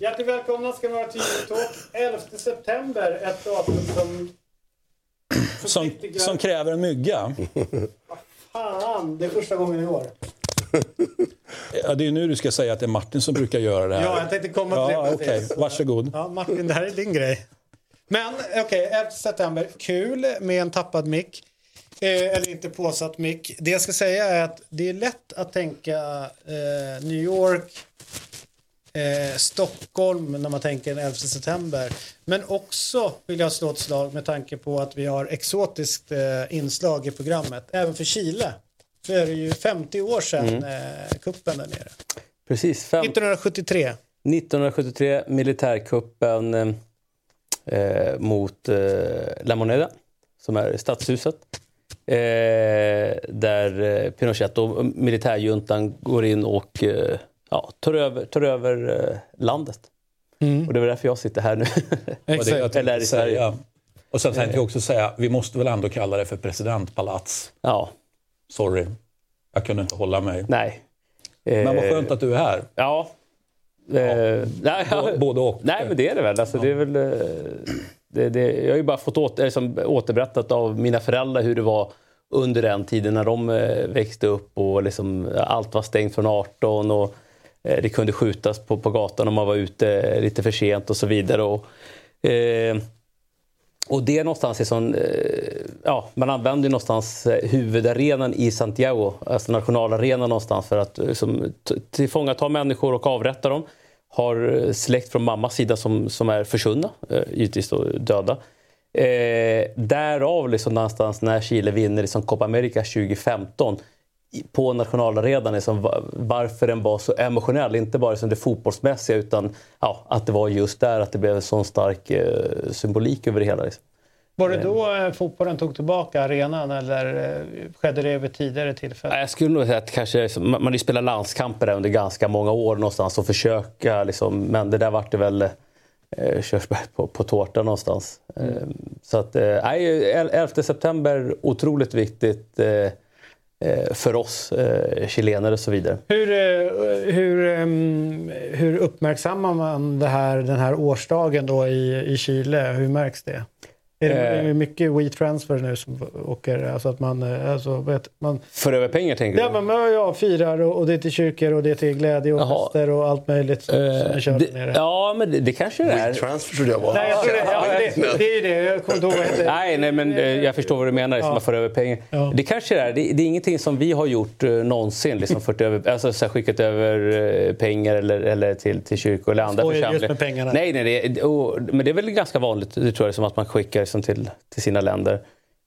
Hjärtligt välkomna ska ni vara till Talk 11 september. Ett datum som... Som, som kräver en mygga. Fan, det är första gången i år. Ja, det är nu du ska säga att det är Martin som brukar göra det här. Ja, jag tänkte komma till Ja, det. precis. Varsågod. Ja, Martin, det här är din grej. Men okej, 11 september. Kul med en tappad mick. Eh, eller inte påsatt mick. Det jag ska säga är att det är lätt att tänka eh, New York, eh, Stockholm när man tänker den 11 september. Men också vill jag slå ett slag med tanke på att vi har exotiskt eh, inslag i programmet. Även för Chile. Så är det ju 50 år sedan eh, kuppen där nere. Precis. Fem, 1973. 1973, militärkuppen eh, eh, mot eh, La Moneda, som är stadshuset. Eh, där eh, Pinochet och militärjuntan går in och eh, ja, tar över, tar över eh, landet. Och det är därför jag sitter här nu. Jag Eller i Sverige. säga. Och sen tänkte jag också säga, vi måste väl ändå kalla det för presidentpalats. Ja, Sorry, jag kunde inte hålla mig. nej. Men vad Eh, skönt att du är här. Ja. Eh, nej, Bå- både och. Nej, men det är det väl. Alltså, det är väl eh, det, det, jag har ju bara fått åter, liksom, återberättat av mina föräldrar hur det var under den tiden när de eh, växte upp och liksom, allt var stängt från 18 och eh, det kunde skjutas på, på gatan om man var ute lite för sent och så vidare. Och, eh, och det är någonstans liksom, sån, eh, ja, man använder ju någonstans eh, huvudarenan i Santiago, alltså nationalarenan någonstans för att liksom, tillfångata människor och avrätta dem. Har släkt från mammas sida som, som är försvunna, givetvis då döda. Eh, därav liksom någonstans när Chile vinner liksom Copa America 2015 på nationalarenan, liksom, va- varför den var så emotionell. Inte bara som det fotbollsmässiga utan ja, att det var just där att det blev en sån stark eh, symbolik över det hela. Liksom. Var det då eh, fotbollen tog tillbaka arenan eller eh, skedde det vid tidigare tillfälle? Nej, Jag skulle nog säga att kanske, man har ju spelat landskamper under ganska många år någonstans och försöka liksom, men det där vart det väl eh, körsbär på, på tårta någonstans. Eh, så att, eh, nej, el- 11 september, otroligt viktigt eh, eh, Eh, för oss eh, chilenare och så vidare. Hur, eh, hur, ehm, hur uppmärksammar man det här, den här årsdagen då i, i Chile? Hur märks det? Är det, Eh. är mycket We Transfer nu som åker? Alltså att man, eh, alltså, vet, man För över pengar tänker Ja, du? men ja, firar och, och det är till kyrkor och det är till glädje och Jaha. fester och allt möjligt som, som är kört det, nere. ja, men det, det kanske det är. Transfer trodde jag var. Nej, jag tror det, ja, det, det är ju det. Jag kommer inte ihåg vad det. Nej, nej, men jag förstår vad du menar. Liksom, Ja. Man får över pengar. Ja. Det kanske det är. Det, det är ingenting som vi har gjort eh, någonsin. Liksom, fört över, alltså, så här, skickat över pengar eller, eller till, till kyrkor eller andra församlingar. med pengarna. Nej, nej, det, och, men det är väl ganska vanligt det tror jag, som att man skickar liksom, till, till sina länder.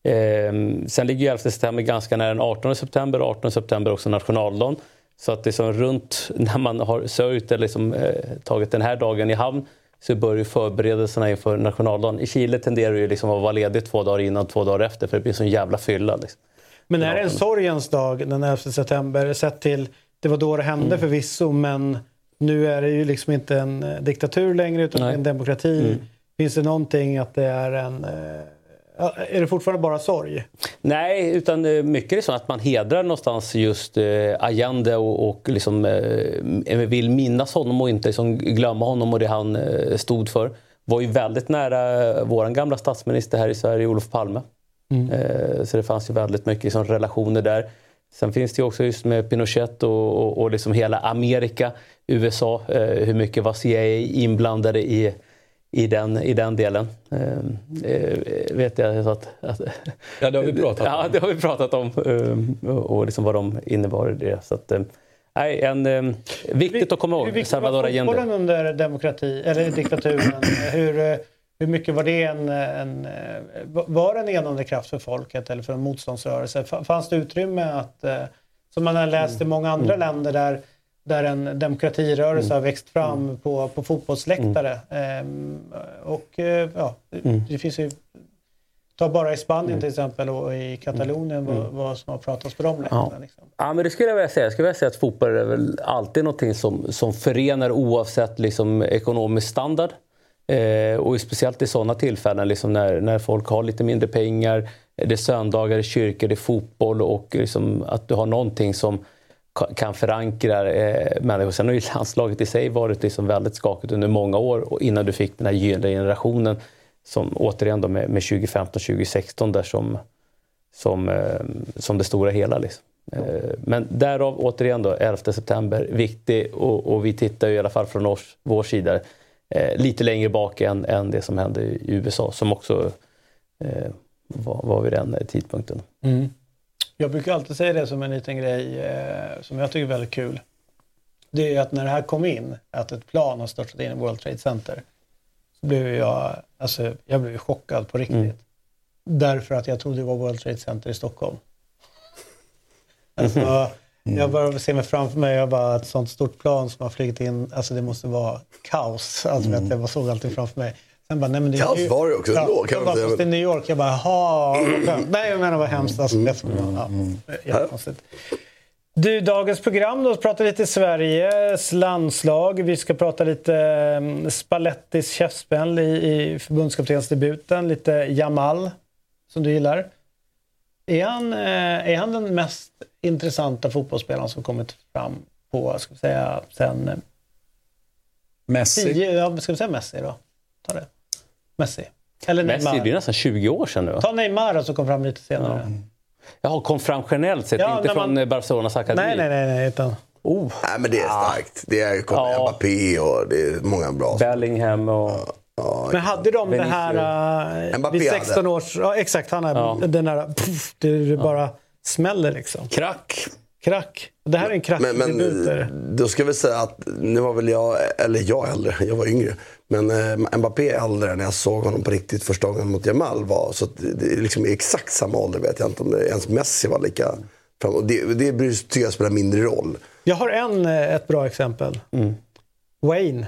Ehm, sen ligger ju 11 september ganska nära den 18 september. 18 september är också nationaldagen. Så att det är som runt när man har sörjt eller liksom, eh, tagit den här dagen i hamn så börjar förberedelserna inför nationaldagen. I Chile tenderar det liksom att vara ledigt två dagar innan, två dagar efter för det blir en sån jävla fylla. Liksom. Men är det en sorgens dag den 11 september? Sett till, det var då det hände Mm. förvisso men nu är det ju liksom inte en eh, diktatur längre utan Nej. Mm. en demokrati. Finns det någonting att det är en... eh, Är det fortfarande bara sorg? Nej, utan eh, mycket är så att man hedrar någonstans just eh, Allende och, och liksom, vill minnas honom och inte liksom glömma honom och det han stod för. Var ju väldigt nära vår gamla statsminister här i Sverige, Olof Palme. Eh, så det fanns ju väldigt mycket liksom, relationer där. Sen finns det också just med Pinochet och, och, och liksom hela Amerika, USA, hur mycket var CIA inblandade i i den, i den delen. Eh, eh, vet jag så att, att Ja, det har vi pratat Ja, om. det har vi pratat om eh, och liksom vad de innebar i det. Så att, eh, nej, en, eh, viktigt att komma Hur ihåg. viktigt Salvador var Allende. fotbollen under demokrati, eller diktaturen? hur, eh, hur mycket var det en, en, eh, var en enande kraft för folket eller för en motståndsrörelse? Fanns det utrymme att, eh, som man har läst i många andra länder där, där en demokratirörelse har växt fram på, på fotbollsläktare? Ehm, och eh, ja, det finns ju Ta bara i Spanien till exempel och i Katalonien vad, vad som har pratats på de länderna. Liksom. Ja, men det skulle jag vilja säga. Jag skulle vilja säga att fotboll är väl alltid någonting som, som förenar oavsett liksom, ekonomisk standard. Eh, och speciellt i sådana tillfällen liksom när, när folk har lite mindre pengar. Det är söndagar, det är kyrkor, det är fotboll och liksom att du har någonting som kan förankra eh, människor. Sen har ju landslaget i sig varit liksom väldigt skakigt under många år och innan du fick den här gyllene generationen som återigen då med, med 2015-2016 där som, som, eh, som det stora hela. Liksom. Eh, men därav återigen då 11 september, viktig och, och vi tittar ju i alla fall från oss, vår sida eh, lite längre bak än, än det som hände i USA som också eh, var, var vid den tidpunkten. Mm. Jag brukar alltid säga det som en liten grej eh, som jag tycker är väldigt kul. Det är att när det här kom in, att ett plan har störtat in i World Trade Center, så blev jag, alltså, jag blev chockad på riktigt. Mm. Därför att jag trodde det var World Trade Center i Stockholm. Alltså, mm. Jag bara ser mig framför mig, jag bara ett sånt stort plan som har flugit in, alltså det måste vara kaos. Alltså, mm. jag såg allting framför mig. Sen bara, nej, men det Kaos var det också ja, ändå. Kan bara, fast det är New York. Jag bara, jaha. nej, jag menar vad hemskt. Alltså, det ja, jättekonstigt. Du, dagens program då, pratar lite Sveriges landslag. Vi ska prata lite Spallettis käftsmäll i, i förbundskaptensdebuten. Lite Jamal, som du gillar. Är han, eh, är han den mest intressanta fotbollsspelaren som kommit fram på, ska vi säga, sen... Messi? Tio, ja, ska vi säga Messi då? Ta det. Messi. Eller Messi, Neymar. det är nästan 20 år sedan nu. Ta Neymar som kom fram lite senare. Ja. Jaha, kom fram generellt sett, ja, inte från man... Barcelonas akademi? Nej, nej, nej. nej utan... Oh. Nej, men det är starkt. Det är ja. Mbappé och det är många bra. Bellingham och... Ja. men hade de Vinicius. det här... Uh, vid 16 hade. års... Ja, exakt. Han är ja. den där... Puff, det bara smäller liksom. Krack. Krack. Det här är en krackdebut. Men, men då ska vi säga att nu var väl jag, eller jag äldre, jag var yngre. Men eh, Mbappé är äldre när jag såg honom på riktigt första gången mot Jamal. Var, så det är liksom exakt samma ålder vet jag inte om det, ens Messi var lika fram. Det, det tycker jag spelar mindre roll. Jag har en, eh, ett bra exempel. Mm. Wayne.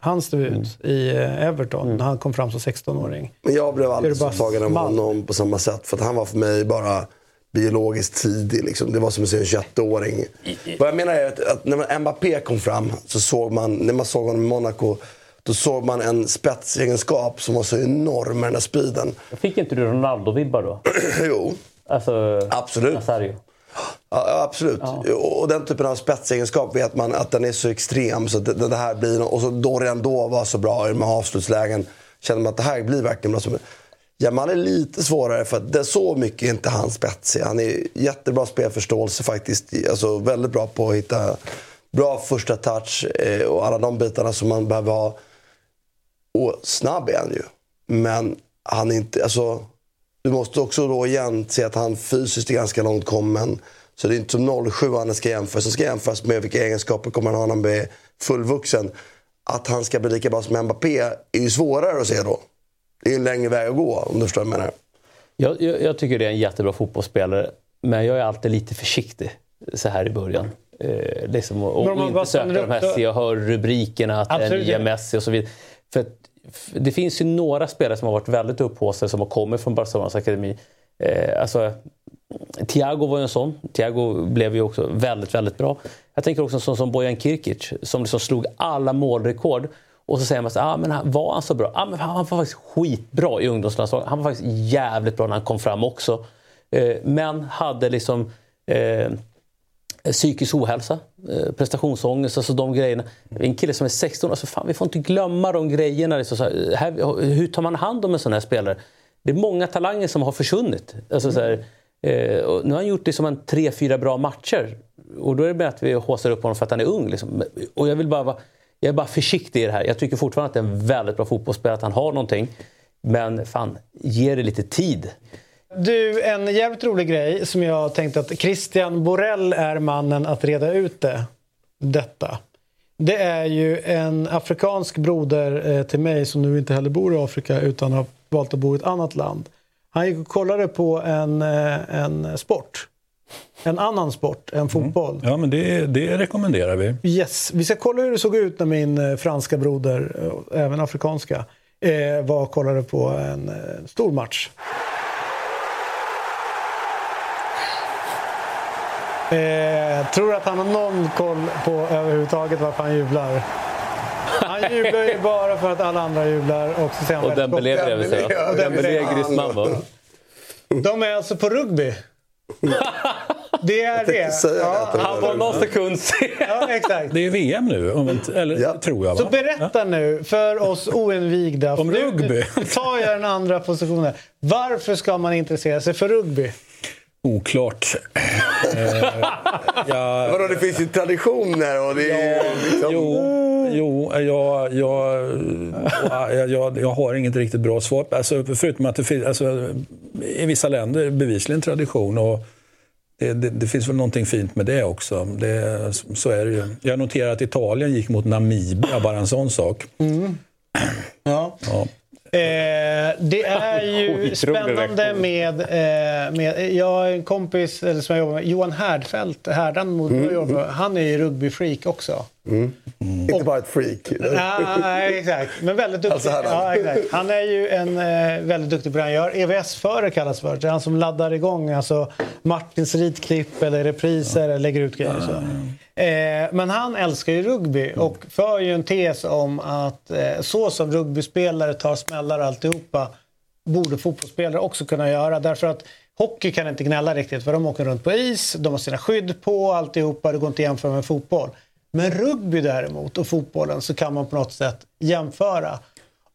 Hans debut mm. i eh, Everton mm. när han kom fram som 16-åring. Men jag blev aldrig så tagen av honom på samma sätt. För att han var för mig bara biologiskt tidig. Liksom. Det var som att se en 21-åring. Vad jag menar är att, att när Mbappé kom fram så såg man, när man såg honom i Monaco, då såg man en spetsegenskap som var så enorm med den där speeden. Fick inte du Ronaldo-vibbar då? jo. Alltså, absolut. Nazario. Ja, absolut. Ja. Och den typen av spetsegenskap vet man att den är så extrem. Så det, det här blir, och så då redan då var så bra med avslutslägen. Kände man att det här blir verkligen bra. Jamal är lite svårare för att det är så mycket är inte han spetsig. Han är jättebra spelförståelse faktiskt. Alltså väldigt bra på att hitta bra första touch eh, och alla de bitarna som man behöver ha. Och snabb är han ju. Men han är inte, alltså. Du måste också då igen se att han fysiskt är ganska långt kommen. Så det är inte som 07 han ska jämföras. Han ska jämföras med vilka egenskaper kommer han ha när han blir fullvuxen. Att han ska bli lika bra som Mbappé är ju svårare att se då. Det är en längre väg att gå om du förstår vad jag menar. Jag, jag, jag, tycker det är en jättebra fotbollsspelare. Men jag är alltid lite försiktig så här i början. Eh, liksom, och, och inte söka de här, jag hör rubrikerna att Absolut. det är nya Messi och så vidare. För det finns ju några spelare som har varit väldigt upphaussade som har kommit från Barcelonas akademi. Eh, alltså, Thiago var ju en sån. Thiago blev ju också väldigt, väldigt bra. Jag tänker också en sån som Bojan Kirkic som liksom slog alla målrekord. Och så säger man så ah, men var han så bra? Ah, men han var faktiskt skitbra i ungdomslandslaget. Han var faktiskt jävligt bra när han kom fram också. Eh, men hade liksom eh, psykisk ohälsa, eh, prestationsångest, alltså de grejerna. En kille som är 16 alltså fan, vi får inte glömma de grejerna. Liksom så här, eh, här, hur tar man hand om en sån här spelare? Det är många talanger som har försvunnit. Alltså, så här, eh, nu har han gjort liksom en tre, fyra bra matcher. Och då är det med att vi håsar upp honom för att han är ung. Liksom. Och jag vill bara vara jag är bara försiktig i det här. Jag tycker fortfarande att det är en väldigt bra fotbollsspelare, att han har någonting. Men fan, ge det lite tid. Du, en jävligt rolig grej som jag tänkte att Christian Borell är mannen att reda ut det. Detta. Det är ju en afrikansk broder eh, till mig som nu inte heller bor i Afrika utan har valt att bo i ett annat land. Han gick och kollade på en, eh, en sport en annan sport än mm. fotboll. Mm. Ja, men det, det rekommenderar vi. Yes. Vi ska kolla hur det såg ut när min eh, franska broder, eh, även afrikanska, eh, var och kollade på en stor match. Eh, tror att han har någon koll på överhuvudtaget varför han jublar. Han jublar ju bara för att alla andra jublar. Och, så säger han Och Dembélé bredvid sig. Dembélé, Dembélé. Griezmann va? De är alltså på rugby. Det är det. Ja, det. Han var någon sekund sen. ja, exakt. Det är VM nu, om eller Ja. tror jag. Så Va? berätta nu för oss oinvigda. Om rugby. Nu tar jag den andra positionen. Varför ska man intressera sig för rugby? Oklart. eh, jag, Vadå, det finns ju traditioner och det är liksom... Jo, jo jag, jag, jag, jag, jag har inget riktigt bra svar. Alltså, förutom att det finns, alltså, i vissa länder bevisligen tradition. Och det, det, det finns väl någonting fint med det också. Det, så är det ju. Jag noterar att Italien gick mot Namibia, bara en sån sak. Ja. Ja. Eh, det är ju spännande med, eh, med... Jag har en kompis eller som jag jobbar med, Johan Härdfält, Härdan mot mm. Han är ju rugbyfreak också. Inte bara ett freak. Ja, exakt. Men väldigt duktig. Alltså, han- ja, exakt. Han är ju en eh, väldigt duktig på det han gör. EVS-förare kallas för. Det är han som laddar igång alltså Martins ritklipp eller repriser eller lägger ut grejer. Så. Eh, men han älskar ju rugby och för ju en tes om att eh, så som rugbyspelare tar smällar och alltihopa borde fotbollsspelare också kunna göra. Därför att hockey kan inte gnälla riktigt för de åker runt på is, de har sina skydd på alltihopa, det går inte att jämföra med fotboll. Men rugby däremot och fotbollen så kan man på något sätt jämföra.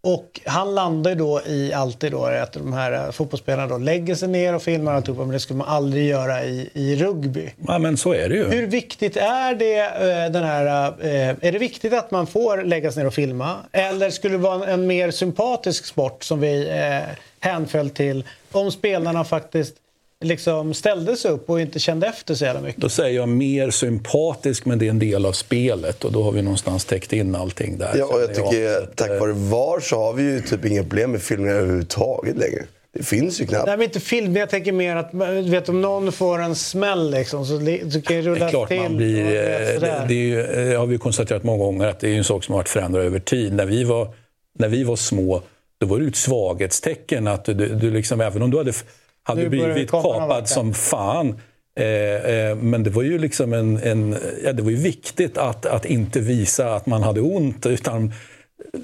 Och han landar ju då i alltid då att de här eh, fotbollsspelarna då lägger sig ner och filmar alltihopa men det skulle man aldrig göra i, i rugby. Ja, men så är det ju. Hur viktigt är det, eh, den här, eh, är det viktigt att man får lägga sig ner och filma? Eller skulle det vara en, en mer sympatisk sport som vi eh, hänföll till om spelarna faktiskt liksom ställde sig upp och inte kände efter så jävla mycket? Då säger jag mer sympatisk, men det är en del av spelet och då har vi någonstans täckt in allting där. Ja, och jag tycker Så att, tack eh, vare VAR så har vi ju typ inga problem med filmningar överhuvudtaget längre. Det finns ju knappt. Nej, men inte film. Jag tänker mer att vet, om någon får en smäll liksom, så, så kan det Det rulla är klart till. man blir... och eh, det, Det, det är ju, eh, har vi konstaterat många gånger att det är en sak som har varit förändrad över tid. När vi var, när vi var små, då var det ju ett svaghetstecken att du, du liksom, även om du hade, hade blivit kapad som fan Eh, eh, men det var ju liksom en, en ja, det var ju viktigt att, att inte visa att man hade ont utan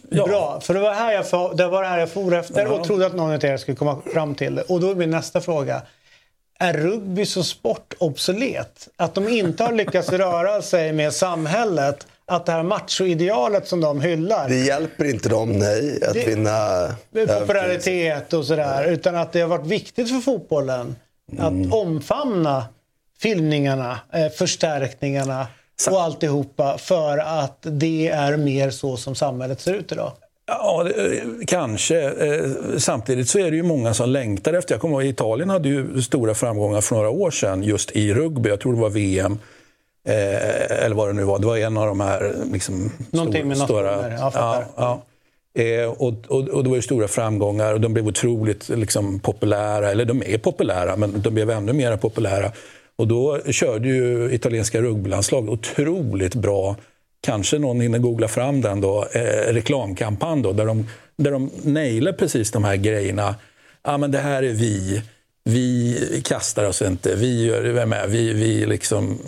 ja, Bra, för det var, här jag, for- det var här jag for efter och trodde att någon av er skulle komma fram till det. Och då är min nästa fråga. Är rugby som sport obsolet? Att de inte har lyckats röra sig med samhället? Att det här machoidealet som de hyllar, Det hjälper inte dem, nej, att Det- vinna... popularitet och sådär, utan att det har varit viktigt för fotbollen att omfamna filmningarna, eh, förstärkningarna och alltihopa för att det är mer så som samhället ser ut idag. Ja, det- kanske. Eh, Samtidigt så är det ju många som längtar efter. Jag kommer ihåg Italien hade ju stora framgångar för några år sedan just i rugby. Jag tror det var VM. Eh, eller vad det nu var. Det var en av de här liksom, Någonting jag fattar. ja, ja. Eh, och, och, och det var ju stora framgångar och de blev otroligt liksom, populära. Eller de är populära, men de blev ännu mer populära. Och då körde ju italienska rugbylandslag otroligt bra kanske någon hinner googla fram den då, eh, reklamkampanj då, där de, där de nailar precis de här grejerna. Ja, men det här är vi. Vi kastar oss inte. Vi gör vi är. Vi, vi liksom...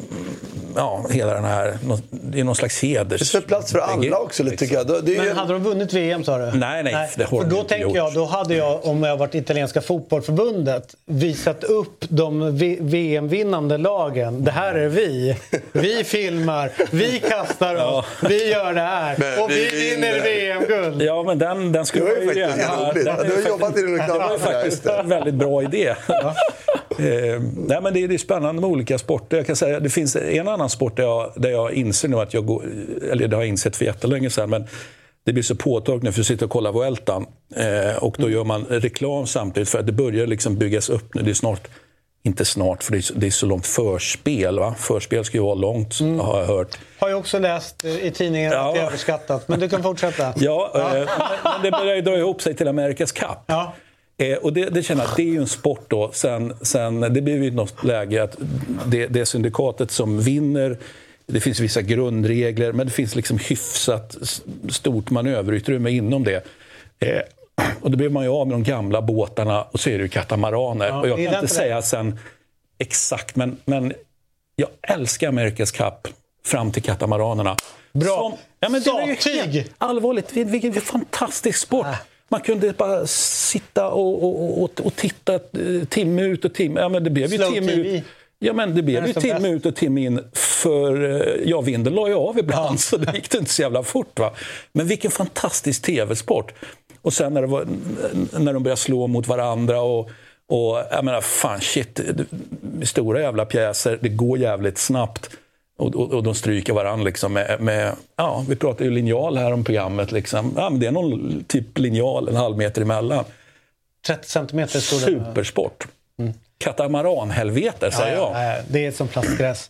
Ja, hela den här... Det är någon slags heders... Det finns plats för alla också, lite, tycker jag. Är ju- Men hade de vunnit VM sa du? Nej, nej, det har för då inte tänker gjort. jag, då hade jag, om jag varit italienska fotbollförbundet, visat upp de VM-vinnande lagen. Det här är vi. Vi filmar, vi kastar oss, vi gör det här. Men och vi vi vinner. VM-guld. Ja, men den, den skulle man ju ju faktiskt gärna... är Du har faktiskt- jobbat i den Det var reklamen. faktiskt en väldigt bra idé. Eh, nej, men det, är, det är spännande med olika sporter. Jag kan säga, det finns en annan sport där jag, där jag inser nu att jag går... Eller det har jag insett för jättelänge sedan. Men det blir så påtagligt när jag sitter och kollar Vueltan. Eh, och då gör man reklam samtidigt för att det börjar liksom byggas upp nu. Det är snart... Inte snart, för det är, så- det är så långt förspel. Va? Förspel ska ju vara långt, har jag hört. Har jag också läst eh, i tidningen att det är Ja. överskattat. Men du kan fortsätta. Ja, eh, men men det börjar ju dra ihop sig till Amerikas Cup. Ja. Eh, och det, det känner jag det är ju en sport då. Sen, sen, det blir ju något läge att det, det är syndikatet som vinner. Det finns vissa grundregler, men det finns liksom hyfsat stort manöverutrymme inom det. Eh, och då blir man ju av med de gamla båtarna och så är det ju katamaraner. och jag kan inte säga sen exakt, men, men jag älskar Amerikas Cup. fram till katamaranerna. Bra. Som, ja, men helt- Allvarligt, vil- vilken fantastisk sport. Man kunde bara sitta och, och, och, och titta eh, timme ut och timme... Ja, men det blev ju timme TV. ut. Ja, men det blev ju timme bäst. ut och timme in för eh, ja, vinden la ju av ibland så det gick det inte så jävla fort. Va? Men vilken fantastisk tv-sport. Och sen när, var, när de började slå mot varandra och, och jag menar, fan shit, stora jävla pjäser, det går jävligt snabbt. Och, och, och de stryker varandra liksom med, med, ja, vi pratade ju linjal här om programmet. Liksom. Ja, men det är någon typ linjal en halv meter emellan. 30 centimeter det. Supersport. Katamaranhelvete säger jag. Ja, ja, ja, det är som plastgräs.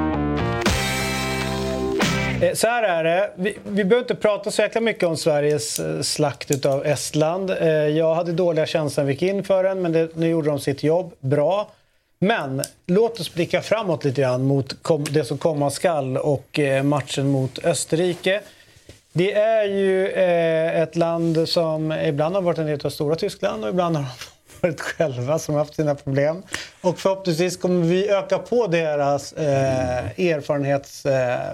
Eh, så här är det. Vi, vi behöver inte prata så jäkla mycket om Sveriges eh, slakt av Estland. Eh, jag hade dåliga känslor när vi gick in för den, men det, nu gjorde de sitt jobb bra. Men låt oss blicka framåt lite grann mot kom, det som komma skall och matchen mot Österrike. Det är ju eh, ett land som ibland har varit en del av stora Tyskland och ibland har de varit själva som har haft sina problem. Och förhoppningsvis kommer vi öka på deras eh, erfarenhets... Eh,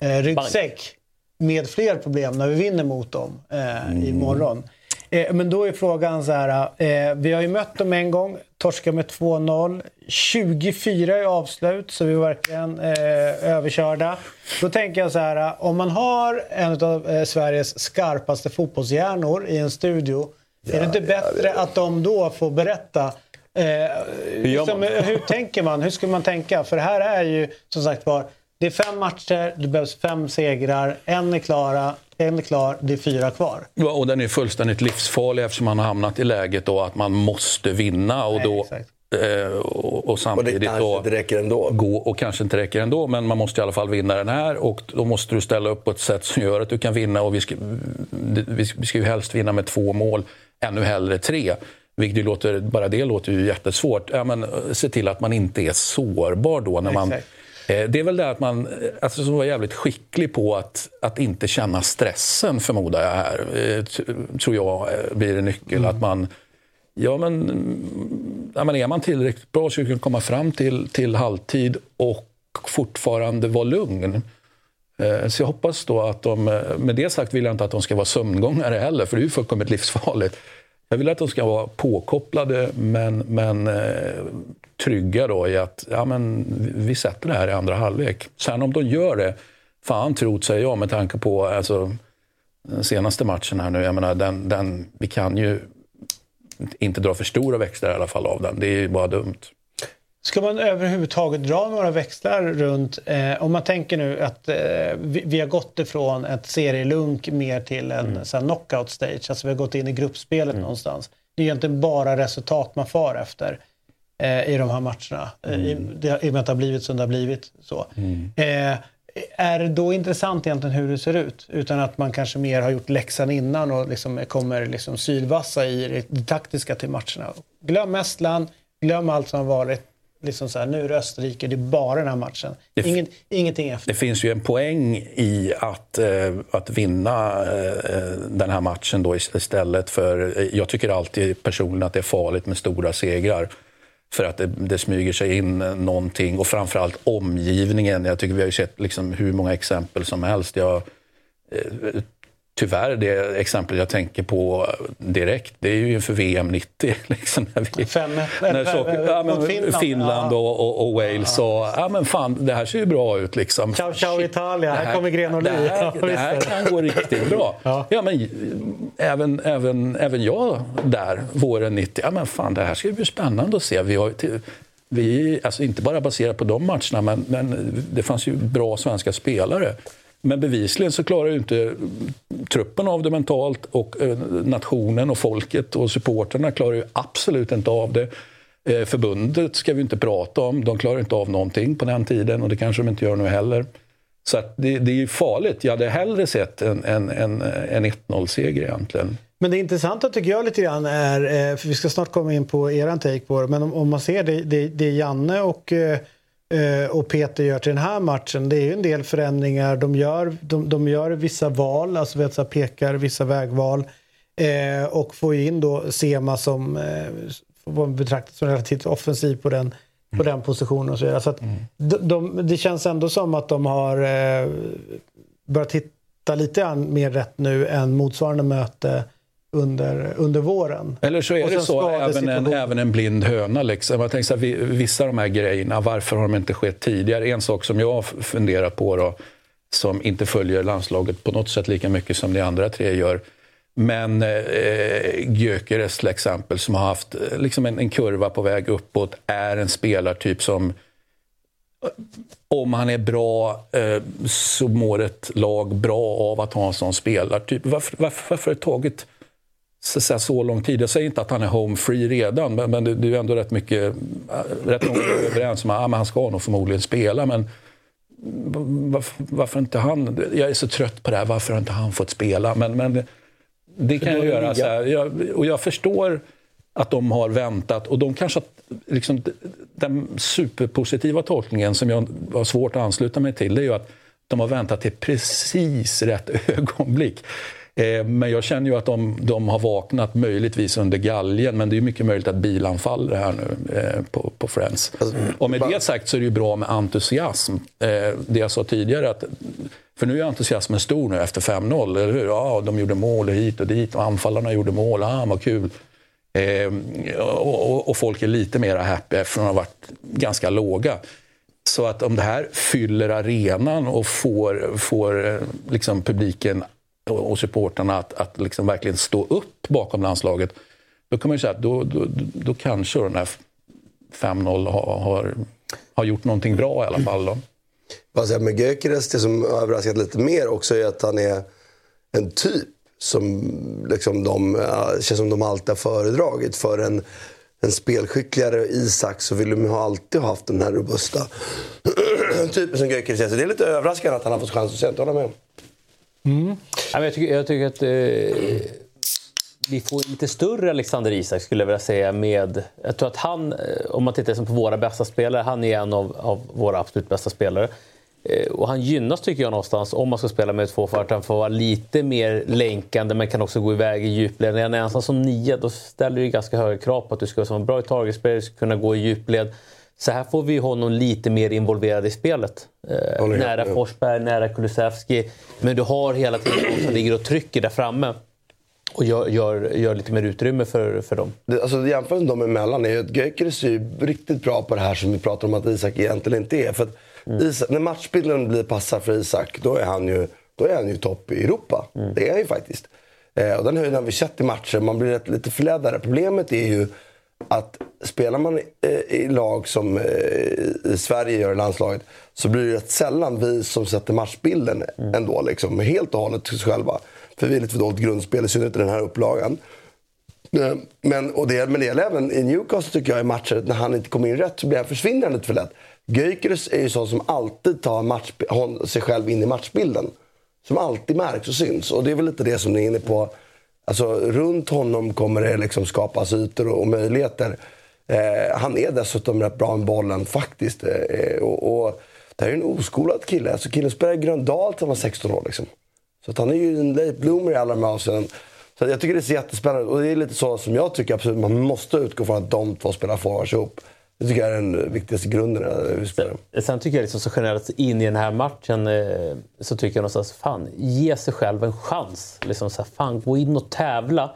eh, ryggsäck med fler problem när vi vinner mot dem eh, imorgon. Eh, men då är frågan så här. Eh, vi har ju mött dem en gång, torska med 2-0. 24 i avslut, så vi var verkligen eh, överkörda. Då tänker jag så här. Om man har en av eh, Sveriges skarpaste fotbollshjärnor i en studio. är det inte bättre att de då får berätta eh, liksom, man? hur tänker man? Hur ska man tänka? För det här är ju som sagt var, det är fem matcher, det behövs fem segrar, en är klara, en är klar, det är fyra kvar. Ja, och den är fullständigt livsfarlig eftersom man har hamnat i läget då att man måste vinna och, Nej, då, eh, och, och Och det samtidigt kanske då inte räcker ändå. gå och kanske inte räcker ändå men man måste i alla fall vinna den här och då måste du ställa upp på ett sätt som gör att du kan vinna och vi ska, vi ska, vi ska ju helst vinna med två mål, ännu hellre tre. Vilket ju låter, bara det låter ju jättesvårt. Ja, men, eh, se till att man inte är sårbar då när man Exakt. Eh, Det är väl det att man eh, alltså, som var jävligt skicklig på att, att inte känna stressen, förmodar jag här. Eh, Tror jag blir en nyckel. Att man, ja, men, mm, ja, men är man tillräckligt bra så kan man komma fram till, till halvtid och fortfarande vara lugn. Så jag hoppas då att de, med det sagt vill jag inte att de ska vara sömngångare heller, för det är ju fullkomligt livsfarligt. Jag vill att de ska vara påkopplade men, men trygga då i att ja, men, vi- sätter det här i andra halvlek. Sen om de gör det, fan trot säger jag med tanke på alltså, den senaste matchen här nu. Jag menar, den, den, vi kan ju inte dra för stora växlar i alla fall av den. Det är ju bara dumt. Ska man överhuvudtaget dra några växlar runt, eh, om man tänker nu att eh, vi, vi har gått ifrån ett serielunk mer till en mm. knockout stage, alltså vi har gått in i gruppspelet någonstans. Det är egentligen bara resultat man far efter eh, i de här matcherna, eh, i, det, i och med att det har blivit som det har blivit. Så. Eh, är det då intressant egentligen hur det ser ut? Utan att man kanske mer har gjort läxan innan och liksom kommer liksom sylvassa i det, taktiska till matcherna. Glöm Estland, glöm allt som har varit. Liksom så här, nu är det Österrike, det är bara den här matchen. Det ingenting efter. Det finns ju en poäng i att, eh, att vinna eh, den här matchen då istället för... eh, Jag tycker alltid personligen att det är farligt med stora segrar. För att det, det smyger sig in någonting och framförallt omgivningen. Jag tycker vi har ju sett liksom hur många exempel som helst. Jag, eh, tyvärr, det exempel jag tänker på direkt, det är ju inför VM 90. Liksom, när vi, Fem- när så, ja, men, Finland. Finland, Ja. och, och, och Wales sa ja, men fan, det här ser ju bra ut. Liksom. Ciao, ciao, Italia. Här kommer Gren Det Oli. här, Ja, det här det. kan gå riktigt bra. Ja. Ja. men, även, även, även jag där, våren 90. Ja, men fan, det här ska ju bli spännande att se. Vi har, till- vi, alltså inte bara baserat på de matcherna, men, men det fanns ju bra svenska spelare. Men bevisligen så klarar ju inte truppen av det mentalt och eh, nationen och folket och supporterna klarar ju absolut inte av det. Eh, förbundet ska vi inte prata om. De klarar inte av någonting på den tiden och det kanske de inte gör nu heller. Så det, det, är ju farligt. Jag hade hellre sett en, en, en, en 1-0-seger egentligen. Men det intressanta tycker jag lite grann är, eh, för vi ska snart komma in på eran take på det, men om, om man ser det, det, det Janne och, och Peter gör till den här matchen, det är ju en del förändringar. De gör, de, de gör vissa val, alltså så pekar vissa vägval eh, och får in då Sema som eh, betraktas som relativt offensiv på den, på den positionen och så vidare. Så att mm. de, de, det känns ändå som att de har eh, börjat titta lite mer rätt nu än motsvarande möte under, under våren. Eller så är det så även en, även en blind höna. Liksom. Jag tänker så här, vissa av de här grejerna, varför har de inte skett tidigare? En sak som jag funderar på då, som inte följer landslaget på något sätt lika mycket som de andra tre gör. Men eh, Gyökeres till exempel, som har haft eh, liksom en, en, kurva på väg uppåt, är en spelartyp som om han är bra eh, så mår ett lag bra av att ha en sån spelartyp. Varför, varför, varför har det tagit så, så, så, lång tid? Jag säger inte att han är home free redan, men, men det, det, är ändå rätt mycket... Rätt många är överens om att ah, han ska nog förmodligen spela, men varför, varför, inte han? Jag är så trött på det här, varför har inte han fått spela? Men, men det kan jag göra. Så här. Jag, och jag förstår att de har väntat. Och de kanske liksom, den superpositiva tolkningen som jag har svårt att ansluta mig till det är ju att de har väntat till precis rätt ögonblick. Eh, men jag känner ju att de, de, har vaknat möjligtvis under galgen men det är mycket möjligt att bilan faller här nu eh, på, på Friends. Alltså, och med det sagt så är det ju bra med entusiasm. Eh, det jag sa tidigare att för nu är entusiasmen stor nu efter 5-0, eller hur? Ja, de gjorde mål hit och dit och anfallarna gjorde mål. Ah, vad kul. Eh, och, och, folk är lite mer happy eftersom de har varit ganska låga. Så att om det här fyller arenan och får, får eh, liksom publiken och supportrarna att, att liksom verkligen stå upp bakom landslaget, då kan man ju säga att då, då, då kanske den här 5-0 har, har, har gjort någonting bra i alla fall. Då. Vad med Gyökeres, det som överraskat lite mer också är att han är en typ som liksom de, äh, känns som de alltid har föredragit. För en, en spelskickligare Isak så vill de ju alltid ha haft den här robusta typen som Gyökeres är. Så det är lite överraskande att han har fått chans att se. Hålla med. Mm. Jag, tycker, jag tycker att eh, vi får lite större Alexander Isak skulle jag vilja säga. Med, jag tror att han, eh, om man tittar liksom på våra bästa spelare, han är en av, av våra absolut bästa spelare. Eh, och han gynnas tycker jag någonstans om man ska spela med två för att han får vara lite mer länkande men kan också gå iväg i djupled. När han är ensam som nia då ställer det ganska höga krav på att du ska vara bra i targetspel, kunna gå i djupled. Så här får vi honom lite mer involverad i spelet. Eh, nära ja. Forsberg, nära Kulusevski. Men du har hela tiden någon som ligger och trycker där framme. Och gör, gör, gör lite mer utrymme för, för dem. Det, alltså, jämförelsen dem emellan är ju att Gyökeres är riktigt bra på det här som vi pratar om att Isak egentligen inte är. För mm. Isak, när matchbilden blir passar för Isak, då är han ju, då är han ju topp i Europa. Mm. Det är han ju faktiskt. Eh, och den höjden har vi sett i matcher. Man blir lite förledare. Problemet är ju att spelar man eh, i lag som eh, i Sverige gör i landslaget så blir det rätt sällan vi som sätter matchbilden mm. ändå. Liksom, helt och hållet själva. För vi är lite för dåligt grundspel, i synnerhet i den här upplagan. Eh, men, och det, men det gäller även i Newcastle tycker jag i matcher, när han inte kommer in rätt så blir han försvinner lite för lätt. Gyökeres är ju sån som alltid tar match, sig själv in i matchbilden. Som alltid märks och syns. Och det är väl lite det som ni är inne på Alltså, runt honom kommer det liksom skapas ytor och, och möjligheter. Eh, han är dessutom rätt bra med bollen faktiskt. Eh, och, och, det här är en oskolad kille. Alltså, killen spelade i Gröndal till han var 16 år. Liksom. Så att han är ju en late bloomer i alla de här avseenden. Så jag tycker det är jättespännande. Och det är lite så som jag tycker absolut man måste utgå från att de två spelar forwards ihop. Det tycker jag är den viktigaste grunden vi spelar. Sen tycker jag liksom så generellt in i den här matchen eh, så tycker jag någonstans, fan, ge sig själv en chans. Liksom så här, fan, gå in och tävla.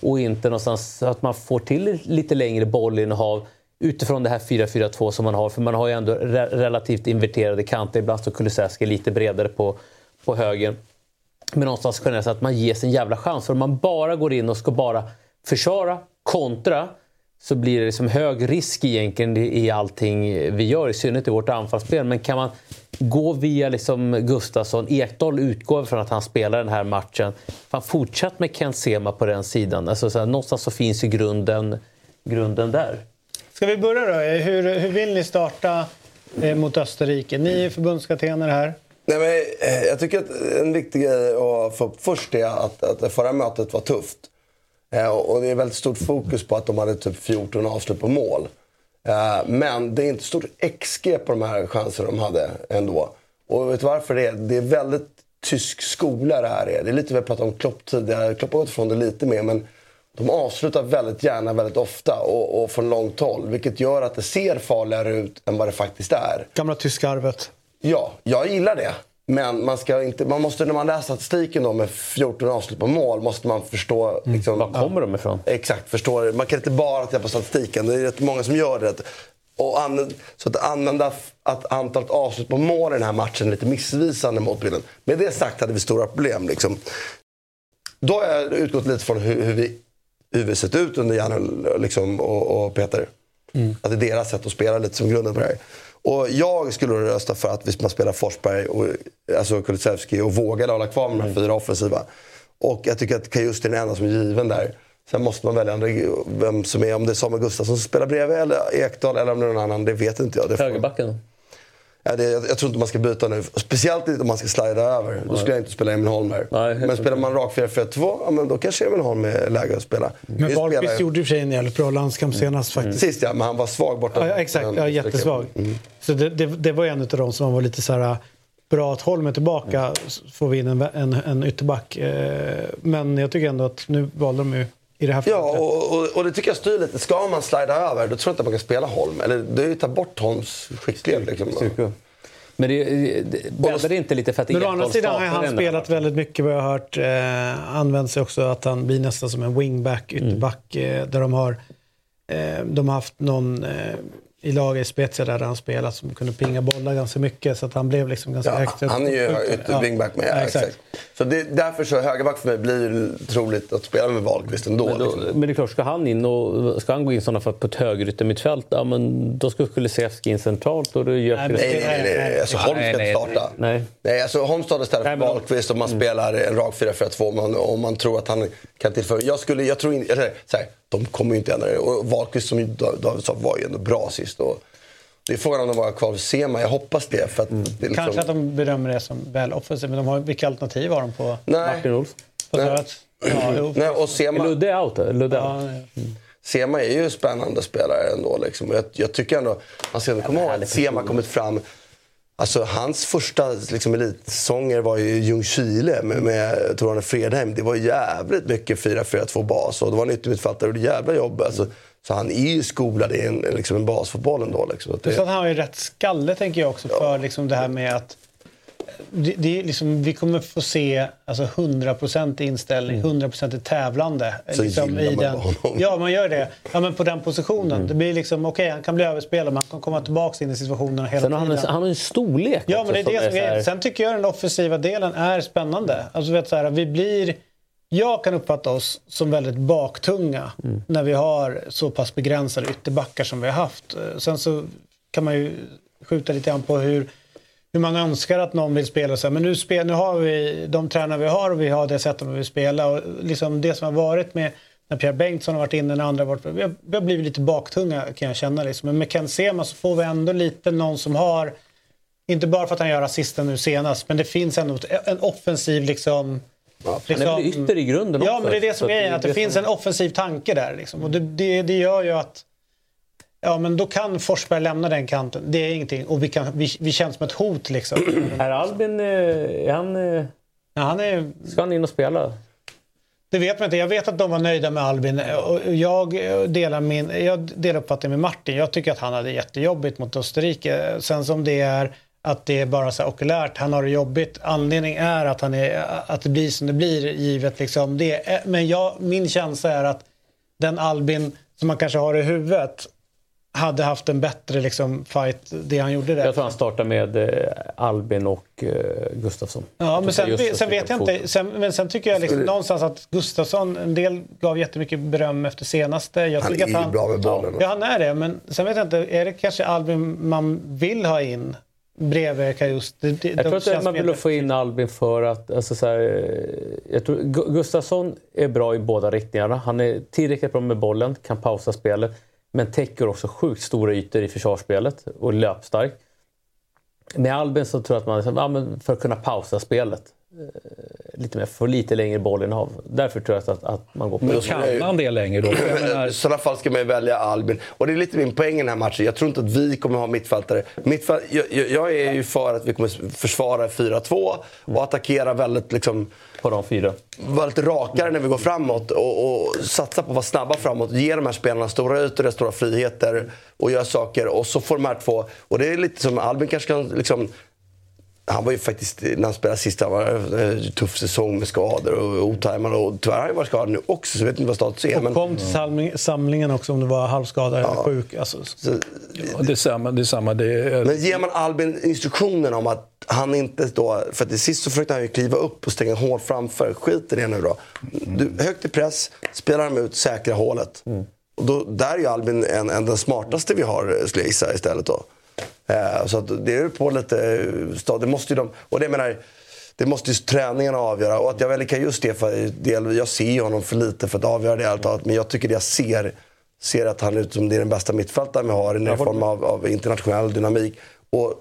Och inte någonstans så att man får till lite längre bollinnehav utifrån det här 4-4-2 som man har. För man har ju ändå re relativt inverterade kanter. Ibland står Kulusevski lite bredare på, på höger. Men någonstans generellt att man ges en jävla chans. För om man bara går in och ska bara försvara, kontra så blir det liksom hög risk egentligen i allting vi gör, i synnerhet i vårt anfallsspel. Men kan man gå via liksom Gustafsson, Ekdal utgår från att han spelar den här matchen. Fan, fortsätt med Ken Sema på den sidan. Alltså, så här, någonstans så finns ju grunden, grunden där. Ska vi börja då? Hur, hur vill ni starta eh, mot Österrike? Ni är förbundskaptener här. Nej, men, eh, jag tycker att en viktig grej att få upp först är att, att det förra mötet var tufft. Eh, och det är väldigt stort fokus på att de hade typ 14 avslut på mål. Eh, men det är inte stort XG på de här chanserna de hade ändå. Och vet du varför det är? Det är väldigt tysk skola det här är. Det är lite, vi har pratat om Klopp tidigare, Klopp har gått ifrån det lite mer. Men de avslutar väldigt gärna, väldigt ofta och, och från långt håll. Vilket gör att det ser farligare ut än vad det faktiskt är. Gamla tyska arvet. Ja, jag gillar det. Men man, ska inte, man måste, när man läser statistiken då med 14 avslut på mål måste man förstå... Liksom, Var kommer de ifrån? Exakt, förstå. Man kan inte bara titta på statistiken. Det är rätt många som gör det. Och an, så att använda att antalet avslut på mål i den här matchen är lite missvisande mot bilden. Med det sagt hade vi stora problem. Liksom. Då har jag utgått lite från hur, hur, vi, hur vi sett ut under Janne liksom, och, och Peter. Att det är deras sätt att spela lite som grunden på det här. Och jag skulle rösta för att man spelar Forsberg och alltså Kulusevski och vågar hålla kvar med de här fyra offensiva. Och jag tycker att Kajust är den enda som är given där. Sen måste man välja vem som är, om det är Samuel Gustafsson som spelar bredvid eller Ekdal eller om det är någon annan. Det vet inte jag. Högerbacken? Ja, det, jag, jag tror inte man ska byta nu. Speciellt inte om man ska slida över. Då skulle jag inte spela Emil Holm här. Nej, men spelar man rak 4-4-2, ja, men då kanske Emil Holm är läge att spela. Men Vi Wahlqvist gjorde i och för sig en jävligt bra landskamp senast faktiskt. Sist ja, men han var svag borta. Ja, exakt, ja, jättesvag. Så det, det, det var en av dem som var lite så här bra att Holm tillbaka så får vi in en, en, en ytterback. Eh, Men jag tycker ändå att nu valde de ju i det här Ja, fallet. och, och, och det tycker jag styr lite. Ska man slida över, då tror jag inte att man kan spela Holm. Eller det är ju ta bort Holms skicklighet. Liksom. Styrka. Men det, det, bäddar det inte lite för att Men å andra sidan har han spelat väldigt mycket vad jag har hört. Eh, använt sig också att han blir nästan som en wingback, ytterback. Eh, där de har, eh, de har haft någon eh, i laget i Spezia där han spelat som kunde pinga bollar ganska mycket. Så att han blev liksom ganska Ja, högt han är ju ytter wingback med. Ja, exakt. Så det, därför så högerback för mig blir troligt att spela med Wahlqvist ändå. Men, då, liksom. men det är klart, ska han in och ska han gå in sådana fall på ett högeryttermittfält, ja men då ska Kulusevski in centralt och då gör Nej, Nej, nej, nej. Alltså, Holm ska inte starta. Nej. Nej, alltså Holm startar istället för Wahlqvist om man spelar en rak 4-4-2 om man, om man tror att han kan tillföra. Jag skulle, jag tror inte, eller så här, de kommer ju inte ändra det. Och Wahlqvist som David sa var ju ändå bra sist. Och det är frågan om de var kvar för Sema. Jag hoppas det. För att det är liksom, Kanske att de bedömer det som väl offensivt, men de har, vilka alternativ har de på, Nej, Martin Olsson. på Nej. Ja, jo. nej, och Är Sema, Ludde är out? Ludde är Ja, out. ja. Sema är ju en spännande spelare ändå. Liksom. Jag, jag tycker ändå, man ska ändå komma ihåg att Sema kommit fram Alltså hans första liksom, elitsäsonger var ju Ljungskile med, med Torane Fredheim. Det var jävligt mycket 4-4-2 bas och det var en yttermittfältare och gjorde jävla jobb. Alltså, så han är ju skolad i en, liksom en basfotboll ändå. Liksom. Att Plus att det, han har ju rätt skalle tänker jag också för liksom det här med att det, det är liksom, vi kommer få se alltså 100% inställning, 100% tävlande. Så liksom, gillar man honom. Ja, man gör det. Ja, men på den positionen. Det blir liksom, okej, han kan bli överspelad, men han kan komma tillbaka in i situationerna hela Sen han, tiden. han har en storlek Ja, men det är det som är. här- Sen tycker jag den offensiva delen är spännande. Alltså, vet, så här, vi blir... Jag kan uppfatta oss som väldigt baktunga när vi har så pass begränsade ytterbackar som vi har haft. Eh, Sen så kan man ju skjuta lite grann på hur, hur man önskar att någon vill spela. Så här, men nu, spel, nu har vi de tränare vi har och vi har det sättet vi vill spela. Och liksom det som har varit med när Pierre Bengtsson har varit inne, när andra har varit vi har, vi har blivit lite baktunga kan jag känna. Liksom. Men med Ken Sema så får vi ändå lite någon som har inte bara för att han gör assisten nu senast, men det finns ändå en offensiv liksom... Han är väl ytter i grunden Ja, också, men det är det som är. Att det, finns som- en offensiv tanke där. Liksom. Och det, det, det gör ju att... Ja, men då kan Forsberg lämna den kanten. Det är ingenting. Och vi, kan, vi, vi känns som ett hot liksom. Är Albin, eh, är han, eh, Ja, han är, ska han in och spela? det vet man inte. Jag vet att de var nöjda med Albin. Och jag delar, min, jag delar uppfattningen med Martin. Jag tycker att han hade jättejobbigt mot Österrike. Sen som det är att det är bara så här okulärt. Han har det jobbigt. Anledningen är att, han är, att det blir som det blir givet liksom det. Men jag, min känsla är att den Albin som man kanske har i huvudet hade haft en bättre liksom, fight det han gjorde där. Jag tror han startar med eh, Albin och eh, Gustafsson. Ja, men sen, sen vet jag inte. Sen, men sen tycker jag liksom, någonstans att Gustafsson, en del gav jättemycket beröm efter senaste. Jag han tycker är att ju bra med bollen. Ja, han är det. Men sen vet jag inte, är det kanske Albin man vill ha in bredvid Kajust? Det, det, Jag tror att man vill få in Albin för att... Alltså så här, eh, jag tror, Gu- Gustafsson är bra i båda riktningarna. Han är tillräckligt bra med bollen, kan pausa spelet. Men täcker också sjukt stora ytor i försvarsspelet och löpstark. Med Albin så tror jag att man, liksom, ja, men för att kunna pausa spelet, eh, lite mer, få lite längre bollinnehav. Därför tror jag att, att man går på Men kan man det längre då? Menar, I sådana fall ska man ju välja Albin. Och det är lite min poäng i den här matchen. Jag tror inte att vi kommer ha mittfältare. Mittfäl jag, jag, jag är ju för att vi kommer försvara 4-2 och attackera väldigt liksom, på de fyra. vara lite rakare när vi går framåt och, och satsa på att vara snabba framåt. Ge de här spelarna stora ytor, stora friheter och göra saker. Och så får de här två... Och det är lite som Albin kanske kan liksom... Han var ju faktiskt, när han spelade sist, han var en tuff säsong med skador och otajmade. Och tyvärr har han varit skadad nu också, så jag vet inte vad status är. Och Men, kom till samling, samlingen också om du var halvskadad eller sjuk. Alltså, så, ja, det är samma. Det är samma det är, men ger man Albin instruktionen om att han inte då... För att till sist så försökte han ju kliva upp och stänga hål framför. Skit i det nu då. Du, högt i press, spelar de ut, säkra hålet. Och då, där är ju Albin en, en den smartaste vi har, skulle jag gissa, istället då. Eh, så det är på lite eh. Det måste ju de... Och det menar, det måste ju träningarna avgöra. Och att jag väljer just det för del, Jag ser ju honom för lite för att avgöra det allt annat. Men jag tycker det jag ser, ser att han ut som det är den bästa mittfältaren vi har i någon form av, av internationell dynamik. Och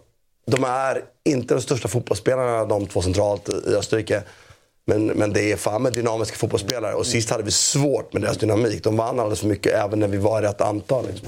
de är inte de största fotbollsspelarna, de två centralt i Österrike. Men, men det är fan med dynamiska fotbollsspelare. Och sist hade vi svårt med deras dynamik. De vann alldeles för mycket även när vi var i rätt antal. Liksom.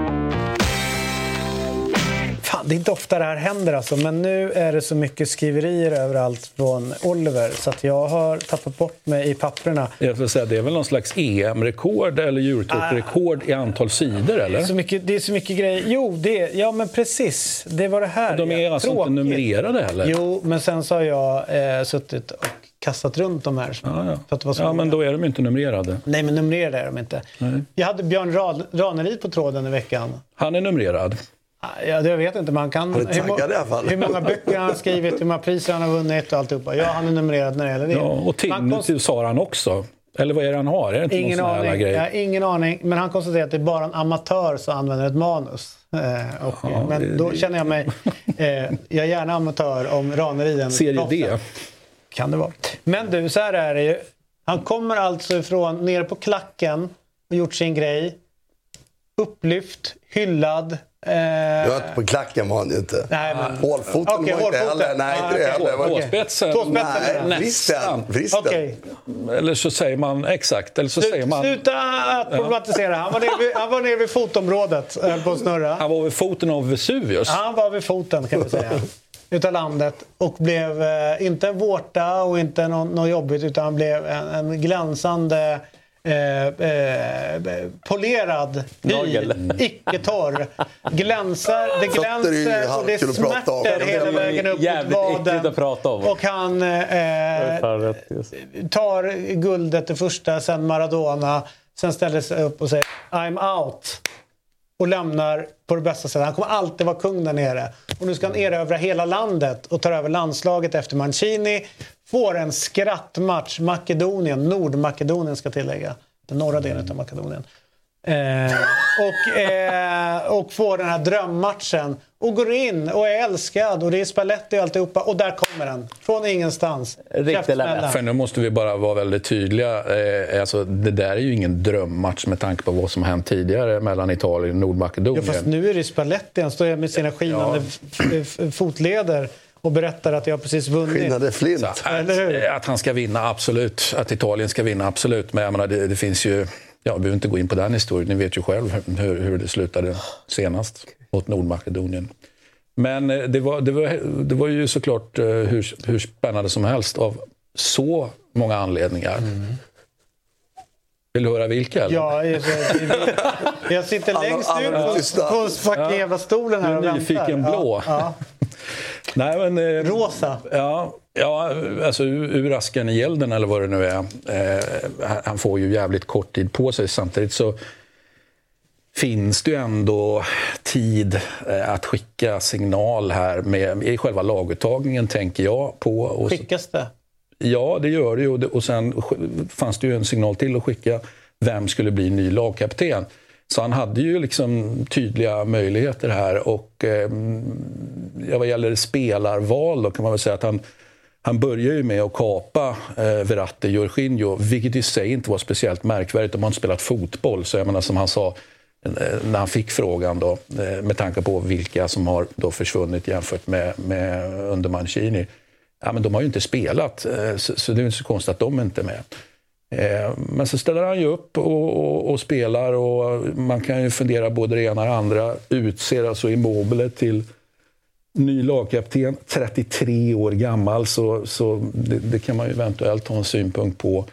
Fan, det är inte ofta det här händer alltså, men nu är det så mycket skriverier överallt från Oliver så att jag har tappat bort mig i papperna. jag får säga, det är väl någon slags EM-rekord eller Eurotour-rekord i antal sidor, eller? Så mycket, det är så mycket grejer. Jo, det, ja men precis. Det var det här. De är Ja, alltså tråkigt. inte numrerade heller? Jo, men sen så har jag eh, suttit och kastat runt de här. Ja, ja. För att det var så ja, men då är de inte numrerade. Nej, men numrerade är de inte. Nej. Jag hade Björn Rad- Ranelid på tråden i veckan. Han är numrerad. Ja, det jag vet inte, man kan... Han är taggad i alla fall. hur många böcker han har skrivit, hur många priser han har vunnit och alltihopa. Ja, han är numrerad när det gäller det. Ja, och konst- till sa han också. Eller vad är det han har? Är det inte Ingen någon aning. grej? Har ingen aning. Men han konstaterar att det är bara en amatör som använder ett manus. Eh, och, Ja, men det- då känner jag mig... Eh, jag är gärna amatör om Raneliden... Serie D. Kan det vara. Men du, så här är det ju. Han kommer alltså ifrån nere på klacken och gjort sin grej. Upplyft, hyllad. Eh, inte på klacken var han ju inte. Nej, men- Hålfoten Okej, var inte heller. Nej, Ah, inte det okej. heller. Tåspetsen? Tåspetsen Nej, jag. vristen. vristen. Okej. Eller så säger man exakt. Eller så säger Slut, man... Sluta att problematisera. Han var nere vid, han var nere vid fotområdet höll på att snurra. Han var vid foten av Vesuvius. Han var vid foten kan vi säga. Utav landet. Och blev eh, inte en vårta och inte något, något jobbigt utan han blev en, en glänsande eh, eh, polerad hy. Nagel. Icke torr. Glänser, det glänser och det smärter hela vägen upp mot vaden. Och han eh, just. tar guldet det första, sen Maradona. Sen ställer sig upp och säger I'm out. Och lämnar på det bästa sättet. Han kommer alltid vara kung där nere. Och nu ska han erövra hela landet och ta över landslaget efter Mancini. Får en skrattmatch. Makedonien, Nordmakedonien ska tillägga. Den norra delen av Makedonien. Eh, och, eh, och får den här drömmatchen. Och går in och är älskad och det är Spalletti och alltihopa. Och där kommer den. Från ingenstans. Riktig Käftsmällen. lätt. För nu måste vi bara vara väldigt tydliga. Eh, alltså, det där är ju ingen drömmatch med tanke på vad som har hänt tidigare mellan Italien och Ja, Nordmakedonien. fast nu är det Spalletti. Han står med sina skinande f- fotleder och berättar att jag har precis vunnit. Skinnade flint. Så att, Eller hur? att han ska vinna, absolut. Att Italien ska vinna, absolut. Men jag menar, det, det finns ju... Ja, vi behöver inte gå in på den historien. Ni vet ju själv hur, hur det slutade senast mot Nordmakedonien. Men eh, det var, det, var, det var ju såklart eh, hur, hur spännande som helst av så många anledningar. Mm. Vill du höra vilka? Eller? Ja, jag, jag sitter längst alla är ut på, på fucking jävla stolen här Du och är väntar. nyfiken blå. Ja, Nej, men, eh, Rosa. Ja, ja alltså ur ur askan i elden eller vad det nu är. Eh, han- får ju jävligt kort tid på sig. Samtidigt så finns det ju ändå tid eh, att skicka signal här med, i själva laguttagningen, tänker jag. på. Och Skickas det? Ja, det gör det ju. Och sen fanns det ju en signal till att skicka. Vem skulle bli ny lagkapten? Så han hade ju liksom tydliga möjligheter här. Och eh, vad gäller spelarval då kan man väl säga att han, han börjar ju med att kapa eh, Verratti Jorginho, vilket i sig inte var speciellt märkvärdigt om inte spelat fotboll. Så jag menar som han sa eh, när han fick frågan då, eh, med tanke på vilka som har då försvunnit jämfört med, med under Mancini. Ja, men de har ju inte spelat, eh, så, så det är inte så konstigt att de inte är med. Eh, men så ställer han ju upp och, och, och spelar och man kan ju fundera både det ena och det andra. Utser alltså Immobile till ny lagkapten, 33 år gammal, så, så det, det kan man ju eventuellt ha en synpunkt på.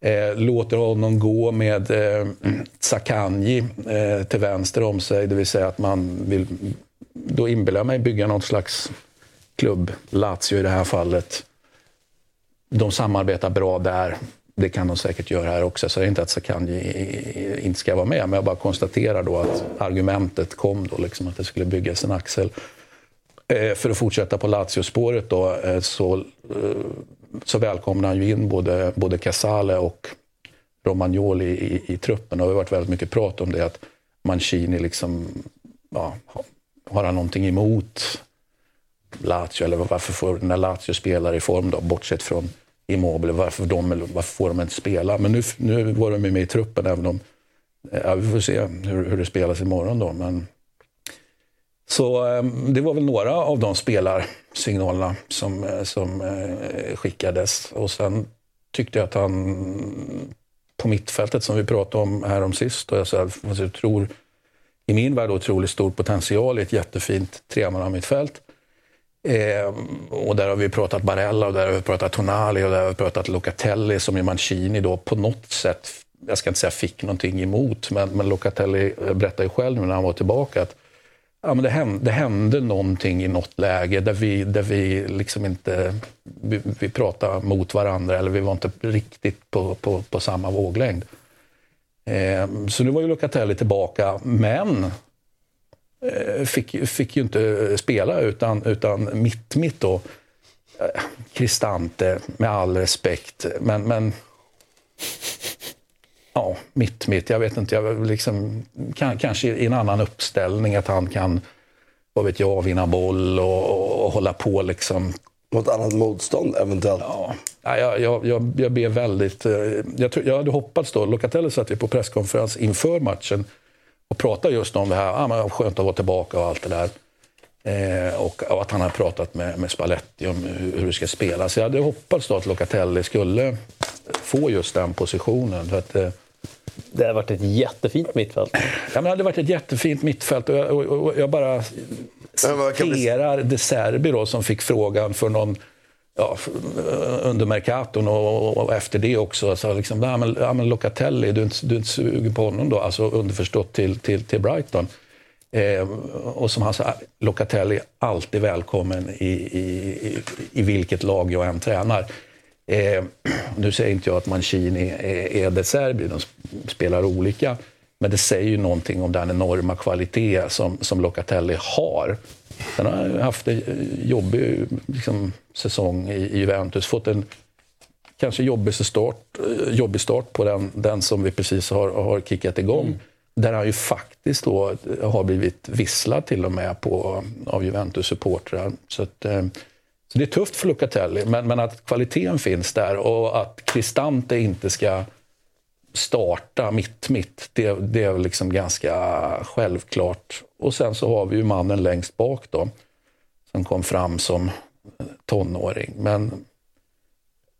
Eh, låter honom gå med eh, Sakanji eh, till vänster om sig, det vill säga att man vill, då inbillar jag mig, bygga något slags klubb, Lazio i det här fallet. De samarbetar bra där. Det kan de säkert göra här också. Så det är inte att Sakanji inte ska vara med. Men jag bara konstaterar då att argumentet kom då, liksom att det skulle byggas en axel. Eh, För att fortsätta på Lazio-spåret då, eh, så, eh, så välkomnar han ju in både, både Casale och Romagnoli i, i, i truppen. Det har varit väldigt mycket prat om det, att Mancini liksom, ja, har- han någonting emot Lazio, eller varför får, när Lazio spelare i form då, bortsett från Immobile, varför, de, varför får de inte spela? Men nu, nu var de med i truppen, även om, eh, ja, vi får se hur, hur det spelas imorgon då. Men, så ehm, det var väl några av de spelarsignalerna som, eh, som eh, skickades. Och sen tyckte jag att han på mittfältet som vi pratade om här om sist, och jag, så här, tror i min värld otroligt stor potential i ett jättefint tremannamittfält. Eh, och där har vi pratat Barella, och där har vi pratat Tonali och där har vi pratat Locatelli som ju Mancini då på något sätt, jag ska inte säga fick någonting emot, men, men Locatelli eh, berättade ju själv nu när han var tillbaka att ja, men det, hände, det hände någonting i något läge där vi, där vi liksom inte vi, vi pratade mot varandra eller vi var inte riktigt på, på, på samma våglängd. Eh, så nu var ju Locatelli tillbaka, men fick, fick ju inte spela utan, utan mitt, mitt då. Eh, Cristante, med all respekt, men, men ja, mitt, mitt. Jag vet inte, jag liksom, kan, kanske i en annan uppställning att han kan, vad vet jag, vinna boll och, och, och hålla på liksom. Mot annat motstånd eventuellt? Ja, jag, jag, jag, jag ber väldigt... eh, Jag, jag hade hoppats då, Locatelli satt ju på presskonferens inför matchen och pratade just om det här, ah, men skönt att vara tillbaka och allt det där. Eh, och, och att han har pratat med, med Spalletti om hur, hur det ska spelas. Så jag hade hoppats då att Locatelli skulle få just den positionen. För att, eh, Det har varit ett jättefint mittfält. Ja, men det hade varit ett jättefint mittfält och jag, och, och jag bara citerar De Serbi då, som fick frågan för någon ja, under Mercaton och, och efter det också. Alltså liksom, ja, men, ja, men Locatelli, du är, inte, du är inte sugen på honom då? Alltså underförstått till, till, till Brighton. Eh, och som han sa, Locatelli är alltid välkommen i, i, i, i vilket lag jag än tränar. Eh, nu säger inte jag att Mancini är, är det Serbien, de spelar olika. Men det säger ju någonting om den enorma kvalitet som, som Locatelli har. Sen har haft en jobbig liksom, säsong i, i Juventus. Fått en kanske jobbig start, jobbig start på den, den som vi precis har, har kickat igång. Där han ju faktiskt då har blivit visslad till och med på, av Juventus-supportrar. Så, att, eh, så det är tufft för Locatelli, men, men att kvaliteten finns där och att Cristante inte ska starta mitt-mitt, det, det är väl liksom ganska självklart. Och sen så har vi ju mannen längst bak då, som kom fram som eh, tonåring. Men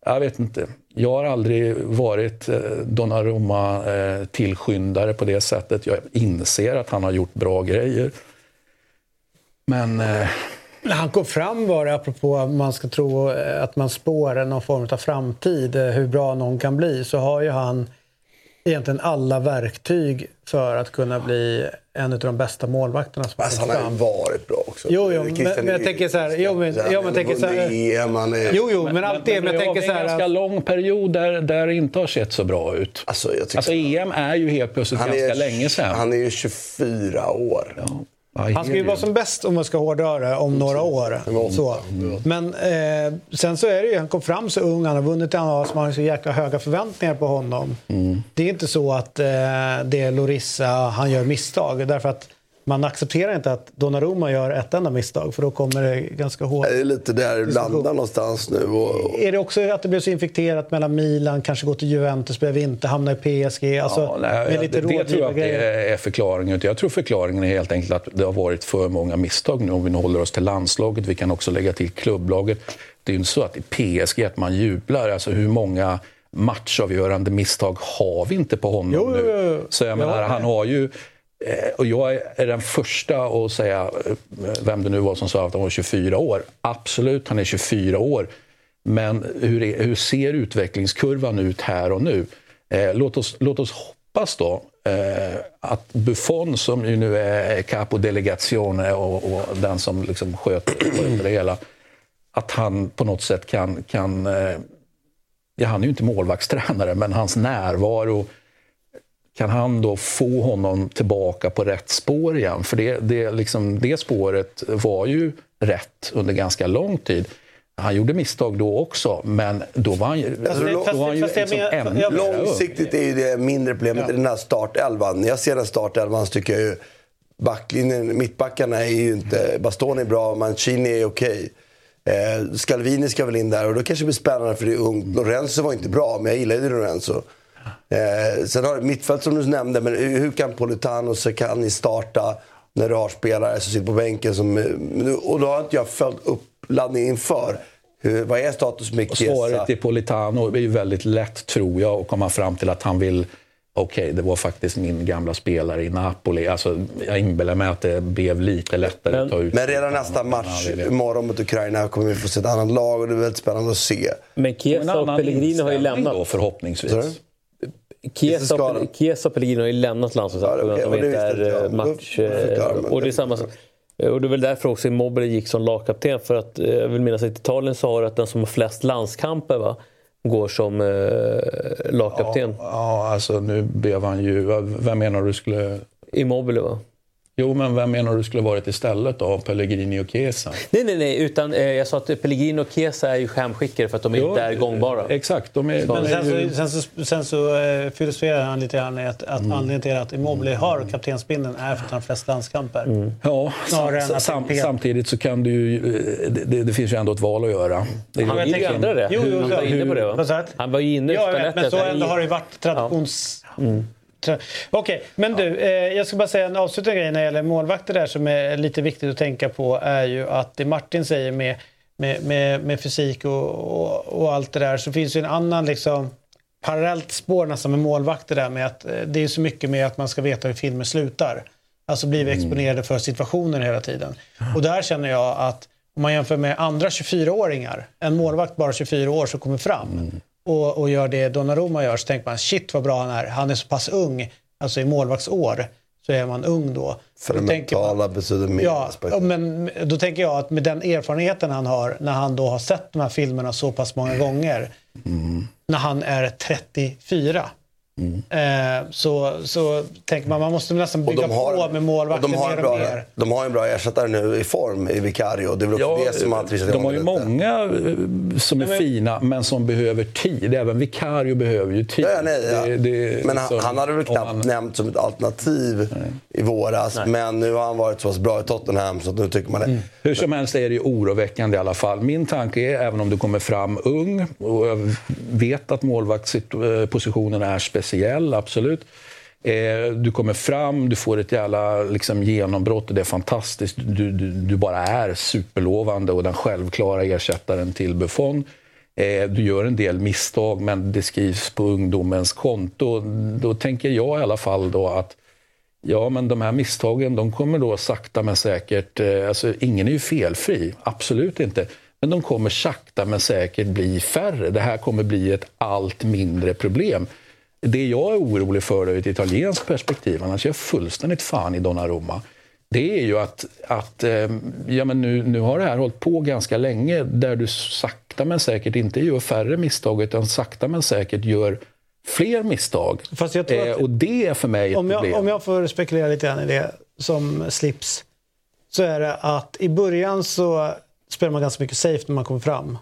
jag vet inte. Jag har aldrig varit eh, Donnarumma-tillskyndare eh, på det sättet. Jag inser att han har gjort bra grejer. Men... Eh... När han kom fram var det, apropå att man ska tro att man spår någon form av framtid, hur bra någon kan bli, så har ju han egentligen alla verktyg för att kunna bli en av de bästa målvakterna som alltså, har Han har ju varit bra också. Jo, jo, men, men jag tänker så här... Jo, men, jo, men, tänker så här är... jo, jo, men, men allt det. Men jag tänker så här... en ganska lång period där, där det inte har sett så bra ut. Alltså, jag alltså EM är ju helt plötsligt ganska är, länge sedan. Han är ju 24 år. Ja. Han ska ju vara som bäst om man ska hårdra det om några år. Så. Men eh, sen så är det ju, han kom fram så ung, han har vunnit i annat så man har så jäkla höga förväntningar på honom. Mm. Det är inte så att eh, det är Lorissa, han gör misstag. Därför att man accepterar inte att Donnarumma gör ett enda misstag för då kommer det ganska hårt. Det är lite där det landar någonstans nu. Och... Är det också att det blev så infekterat mellan Milan, kanske gå till Juventus, behöver inte hamna i PSG? Alltså, ja, nej, lite det, det tror jag det är förklaringen. Jag tror förklaringen är helt enkelt att det har varit för många misstag nu. Om vi nu håller oss till landslaget, vi kan också lägga till klubblaget. Det är ju inte så att i PSG att man jublar. Alltså hur många matchavgörande misstag har vi inte på honom jo, nu? Så jag menar, han har ju Eh, och jag är den första att säga, eh, vem det nu var som sa att han var 24 år. Absolut, han är 24 år. Men hur, är, hur ser utvecklingskurvan ut här och nu? Eh, låt, oss, låt oss hoppas då eh, att Buffon, som ju nu är capo delegazione och, och den som liksom sköter, sköter det hela, att han på något sätt kan... kan eh, ja, han är ju inte målvaktstränare, men hans närvaro kan han då få honom tillbaka på rätt spår igen? För det, det, liksom, det spåret var ju rätt under ganska lång tid. Han gjorde misstag då också, men då var han, alltså, då var han ju liksom ännu jag, Långsiktigt är ju det mindre problemet ja. i den här startelvan. När jag ser den startelvan så tycker jag ju backlinjen, mittbackarna är ju inte... Bastoni är bra, Mancini är okej. Eh, Scalvini ska väl in där och då kanske det blir spännande för det är ungt. Lorenzo var inte bra, men jag gillade Lorenzo. Eh, sen har du mittfält som du nämnde, men hur kan Politano och Sekani starta när du har spelare som sitter på bänken? Som, eh, och då har inte jag följt upp laddningen inför. Hur, vad är status med Chiesa? Svaret i Politano är ju väldigt lätt, tror jag, att komma fram till att han vill Okej, okay, det var faktiskt min gamla spelare i Napoli. Alltså, jag inbillar mig att det blev lite lättare men, att ta ut. Men redan nästa match imorgon mot Ukraina kommer vi få se ett annat lag och det är väldigt spännande att se. Men Chiesa och Pellegrini har ju lämnat. Då, förhoppningsvis. Chiesa och Pellegrini har ju lämnat landslaget på grund av att de inte är match... Och det är samma sak. Och det är väl därför också Immobile gick som lagkapten. För att eh, jag vill minnas att Italien sa att den som har flest landskamper va, går som eh, lagkapten. Ja, ja, alltså nu blev han ju... Vem menar du skulle... Immobile va? Jo, men vem menar du skulle varit istället av Pellegrini och Chiesa? Nej, nej, nej. Utan, eh, jag sa att Pellegrini och Chiesa är ju skämskickare för att de jo, inte är gångbara. Exakt. De är, men sen, ju... så, sen så, sen så eh, filosoferar han lite grann att, att mm. anledningen till att Immobile har kaptensbindeln är för att han har flest landskamper. Mm. Ja, sam, sam, samtidigt så kan du ju... Eh, det, det, finns ju ändå ett val att göra. Det, han var inne det. Jo, jo, han var inne på det, va? Han var ju inne ja, vet, Men så ändå har det varit traditions... Ja. Mm. Okej, okay, men du, eh, jag ska bara säga en avslutande grej när det gäller målvakter där som är lite viktigt att tänka på är ju att det Martin säger med, med, med, med fysik och, och, och, allt det där så finns ju en annan liksom parallellt spår nästan med målvakter där med att eh, det är så mycket med att man ska veta hur filmer slutar. Alltså blir vi mm. exponerade för situationer hela tiden. Och där känner jag att om man jämför med andra 24-åringar, en målvakt bara 24 år som kommer fram, mm och, och gör det Donnarumma gör så tänker man shit vad bra han är. Han är så pass ung, alltså i målvaktsår så är man ung då. För det mentala betyder mer. Ja, men då tänker jag att med den erfarenheten han har när han då har sett de här filmerna så pass många gånger. Mm. När han är 34. Mm. Eh, så, så tänker man man måste nästan bygga har, på med målvakten de har mer och mer. De har en bra ersättare nu i form i Vicario. Det är väl också ja, det som har De har ju lite. många eh, som är men, fina men som behöver tid. Även Vicario behöver ju tid. Ja, nej, ja. Det, det, men han, han hade väl knappt han, nämnt som ett alternativ nej. i våras. Nej. Men nu har han varit så pass bra i Tottenham så nu tycker man det. Mm. Hur som helst är det ju oroväckande i alla fall. Min tanke är, även om du kommer fram ung och jag vet att målvaktspositionen är speciell speciell, absolut. Eh, du kommer fram, du får ett jävla liksom, genombrott och det är fantastiskt. Du, du, du bara är superlovande och den självklara ersättaren till Buffon. Eh, du gör en del misstag, men det skrivs på ungdomens konto. Då tänker jag i alla fall då att Ja, men de här misstagen de kommer då sakta men säkert... Eh, alltså, ingen är ju felfri, absolut inte. Men de kommer sakta men säkert bli färre. Det här kommer bli ett allt mindre problem. Det jag är orolig för ur ett italienskt perspektiv, annars är jag fullständigt fan i Donnarumma, det är ju att, att eh, ja, men nu, nu har det här hållit på ganska länge där du sakta men säkert inte gör färre misstag utan sakta men säkert gör fler misstag. Tror att, eh, och det är för mig ett om jag, problem. Om jag får spekulera lite grann i det som slips så är det att i början så spelar man ganska mycket safe när man kommer fram.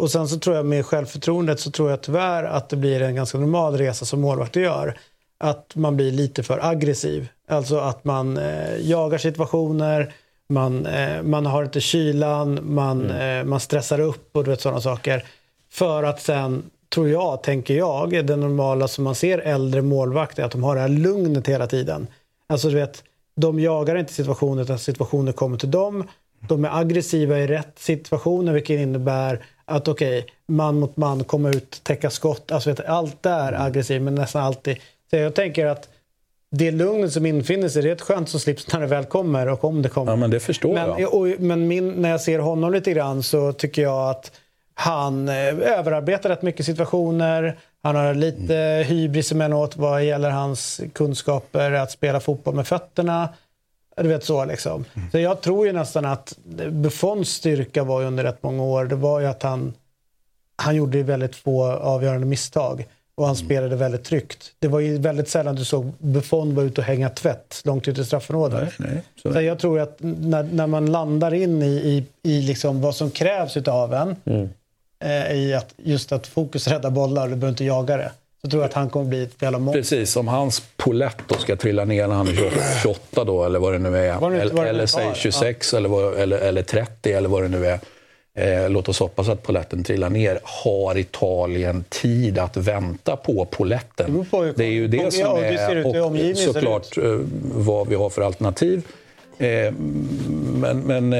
Och sen så tror jag med självförtroendet så tror jag tyvärr att det blir en ganska normal resa som målvakter gör. Att man blir lite för aggressiv. Alltså att man eh, jagar situationer, man, eh, man har inte kylan, man, eh, man stressar upp och du vet sådana saker. För att sen, tror jag, tänker jag, det normala som man ser äldre målvakter, att de har det här lugnet hela tiden. Alltså du vet, de jagar inte situationer utan situationer kommer till dem. De är aggressiva i rätt situationer vilket innebär att okej, okay, man mot man, komma ut, täcka skott. Alltså vet, allt där är aggressivt men nästan alltid. Så jag tänker att det lugnet som infinner sig, det är ett skönt som slips när det väl kommer och om det kommer. Ja, men det förstår men, jag. Och, men min, när jag ser honom lite grann så tycker jag att han eh, överarbetar rätt mycket situationer. Han har lite mm. hybris emellanåt vad gäller hans kunskaper att spela fotboll med fötterna. Du vet så liksom. Så jag tror ju nästan att Buffons styrka var ju under rätt många år, det var ju att han, han gjorde väldigt få avgörande misstag. Och han mm. spelade väldigt tryggt. Det var ju väldigt sällan du såg Buffon vara ute och hänga tvätt långt ut i straffområdet. Nej, nej, så. så jag tror att när, när man landar in i, i, i liksom vad som krävs av en, mm. eh, i att just att fokus rädda bollar, du behöver inte jaga det. Så tror jag att han kommer bli ett jävla monster. Precis, om hans polett då ska trilla ner när han är 28 då, eller vad det nu är. Var det, var eller, eller säg 26 ja. eller, eller, eller 30 eller vad det nu är. Eh, låt oss hoppas att poletten trillar ner. Har Italien tid att vänta på poletten? Det, det är ju det som ja, är och såklart eh, vad vi har för alternativ. Eh, men, men eh,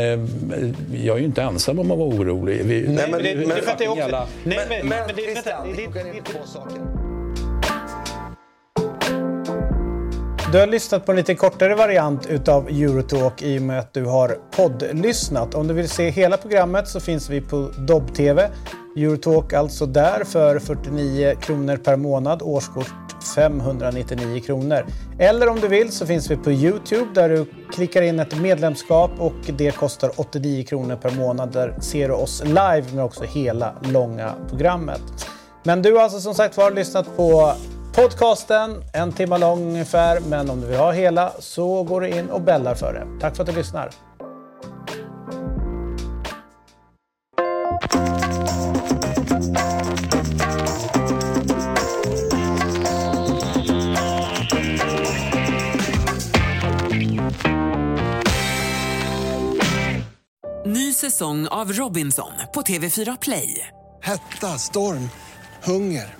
jag är ju inte ensam om att vara orolig. Vi, nej, men det, det, det fattar jag också. Nej, men, men, men, det, vänta, det, det, det, två Du har lyssnat på en lite kortare variant utav Eurotalk i och med att du har poddlyssnat. Om du vill se hela programmet så finns vi på Dobb-TV. Eurotalk alltså där för 49 kronor per månad, årskort 599 kronor. Eller om du vill så finns vi på Youtube där du klickar in ett medlemskap och det kostar 89 kronor per månad. Där ser du oss live men också hela långa programmet. Men du har alltså som sagt var lyssnat på podcasten, en timme lång ungefär. Men om du vill ha hela så går du in och bällar för det. Tack för att du lyssnar. Ny säsong av Robinson på TV4 Play. Hetta, storm, hunger.